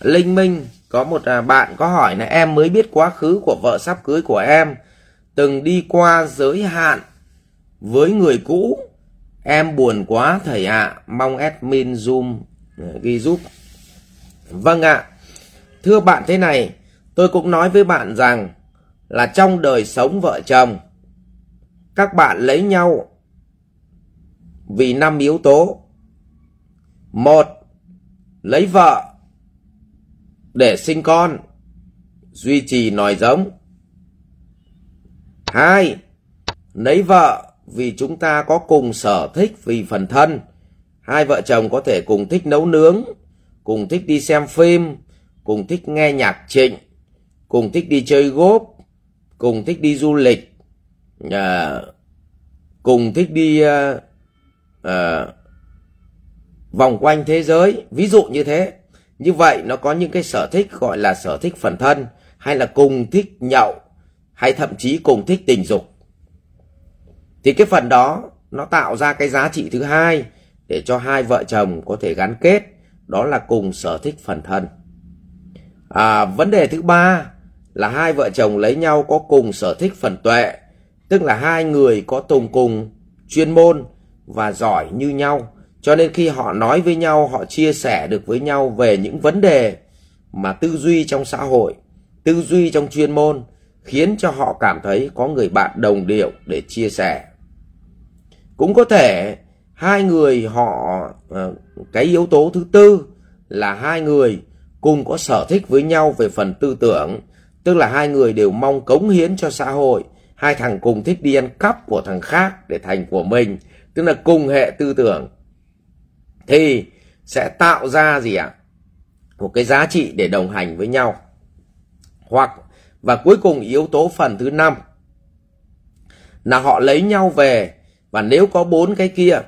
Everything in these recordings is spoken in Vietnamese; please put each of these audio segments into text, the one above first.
Linh Minh có một à, bạn có hỏi là em mới biết quá khứ của vợ sắp cưới của em từng đi qua giới hạn với người cũ. Em buồn quá thầy ạ, mong admin Zoom à, ghi giúp. Vâng ạ, thưa bạn thế này, tôi cũng nói với bạn rằng là trong đời sống vợ chồng, các bạn lấy nhau vì năm yếu tố. Một, lấy vợ để sinh con, duy trì nòi giống. Hai, lấy vợ vì chúng ta có cùng sở thích vì phần thân. Hai vợ chồng có thể cùng thích nấu nướng, cùng thích đi xem phim, cùng thích nghe nhạc trịnh, cùng thích đi chơi gốp, cùng thích đi du lịch, à, cùng thích đi à, à, vòng quanh thế giới, ví dụ như thế. Như vậy nó có những cái sở thích gọi là sở thích phần thân hay là cùng thích nhậu hay thậm chí cùng thích tình dục. Thì cái phần đó nó tạo ra cái giá trị thứ hai để cho hai vợ chồng có thể gắn kết đó là cùng sở thích phần thân. À, vấn đề thứ ba là hai vợ chồng lấy nhau có cùng sở thích phần tuệ, tức là hai người có tùng cùng chuyên môn và giỏi như nhau cho nên khi họ nói với nhau, họ chia sẻ được với nhau về những vấn đề mà tư duy trong xã hội, tư duy trong chuyên môn khiến cho họ cảm thấy có người bạn đồng điệu để chia sẻ. Cũng có thể hai người họ ờ, cái yếu tố thứ tư là hai người cùng có sở thích với nhau về phần tư tưởng, tức là hai người đều mong cống hiến cho xã hội, hai thằng cùng thích đi ăn cắp của thằng khác để thành của mình, tức là cùng hệ tư tưởng thì sẽ tạo ra gì ạ? À? Một cái giá trị để đồng hành với nhau. Hoặc, và cuối cùng yếu tố phần thứ năm, là họ lấy nhau về, và nếu có bốn cái kia,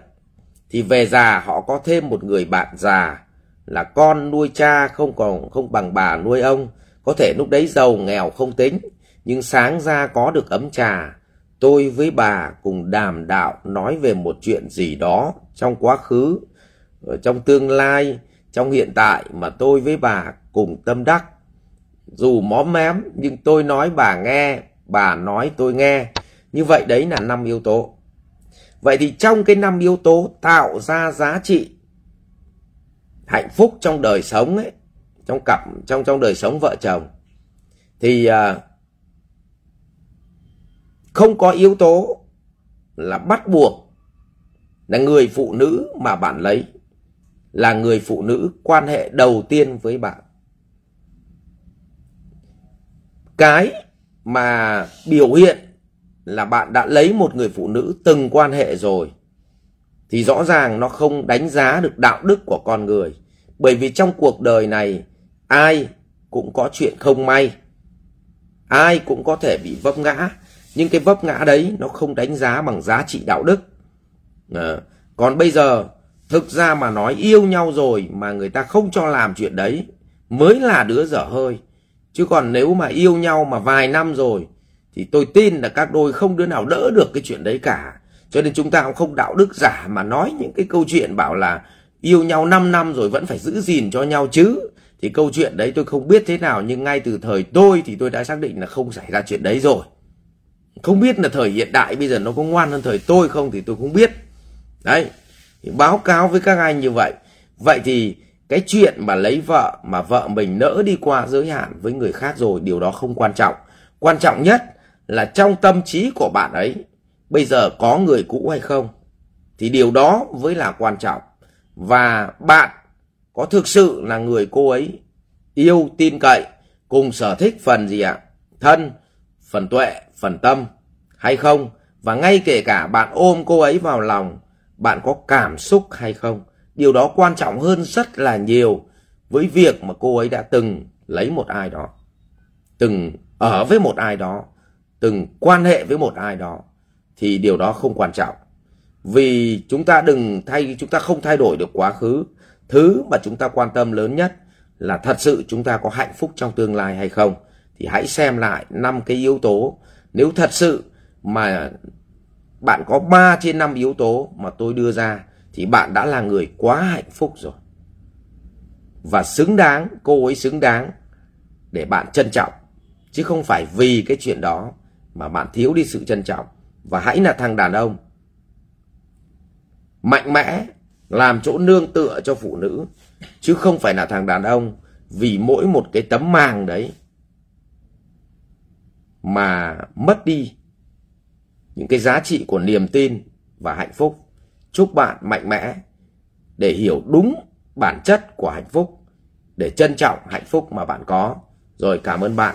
thì về già họ có thêm một người bạn già, là con nuôi cha, không còn, không bằng bà nuôi ông có thể lúc đấy giàu nghèo không tính, nhưng sáng ra có được ấm trà tôi với bà cùng đàm đạo nói về một chuyện gì đó trong quá khứ ở trong tương lai trong hiện tại mà tôi với bà cùng tâm đắc. Dù móm mém nhưng tôi nói bà nghe bà nói tôi nghe. Như vậy đấy là năm yếu tố. Vậy thì trong cái năm yếu tố tạo ra giá trị hạnh phúc trong đời sống ấy trong cặp trong trong đời sống vợ chồng thì à, không có yếu tố là bắt buộc là người phụ nữ mà bạn lấy là người phụ nữ quan hệ đầu tiên với bạn. Cái mà biểu hiện là bạn đã lấy một người phụ nữ từng quan hệ rồi thì rõ ràng nó không đánh giá được đạo đức của con người. Bởi vì trong cuộc đời này ai cũng có chuyện không may. Ai cũng có thể bị vấp ngã. Nhưng cái vấp ngã đấy nó không đánh giá bằng giá trị đạo đức. À, còn bây giờ Thực ra mà nói yêu nhau rồi mà người ta không cho làm chuyện đấy mới là đứa dở hơi. Chứ còn nếu mà yêu nhau mà vài năm rồi thì tôi tin là các đôi không đứa nào đỡ được cái chuyện đấy cả. Cho nên chúng ta cũng không đạo đức giả mà nói những cái câu chuyện bảo là yêu nhau 5 năm rồi vẫn phải giữ gìn cho nhau chứ. Thì câu chuyện đấy tôi không biết thế nào nhưng ngay từ thời tôi thì tôi đã xác định là không xảy ra chuyện đấy rồi. Không biết là thời hiện đại bây giờ nó có ngoan hơn thời tôi không thì tôi không biết. Đấy, thì báo cáo với các anh như vậy. Vậy thì cái chuyện mà lấy vợ, mà vợ mình nỡ đi qua giới hạn với người khác rồi, điều đó không quan trọng. Quan trọng nhất là trong tâm trí của bạn ấy, bây giờ có người cũ hay không? Thì điều đó mới là quan trọng. Và bạn có thực sự là người cô ấy yêu, tin cậy, cùng sở thích phần gì ạ? Thân, phần tuệ, phần tâm hay không? Và ngay kể cả bạn ôm cô ấy vào lòng bạn có cảm xúc hay không. Điều đó quan trọng hơn rất là nhiều với việc mà cô ấy đã từng lấy một ai đó, từng ở với một ai đó, từng quan hệ với một ai đó thì điều đó không quan trọng. Vì chúng ta đừng thay chúng ta không thay đổi được quá khứ, thứ mà chúng ta quan tâm lớn nhất là thật sự chúng ta có hạnh phúc trong tương lai hay không thì hãy xem lại năm cái yếu tố nếu thật sự mà bạn có 3 trên 5 yếu tố mà tôi đưa ra thì bạn đã là người quá hạnh phúc rồi. và xứng đáng, cô ấy xứng đáng để bạn trân trọng. Chứ không phải vì cái chuyện đó mà bạn thiếu đi sự trân trọng. Và hãy là thằng đàn ông. Mạnh mẽ, làm chỗ nương tựa cho phụ nữ. Chứ không phải là thằng đàn ông vì mỗi một cái tấm màng đấy mà mất đi những cái giá trị của niềm tin và hạnh phúc. Chúc bạn mạnh mẽ để hiểu đúng bản chất của hạnh phúc, để trân trọng hạnh phúc mà bạn có. Rồi cảm ơn bạn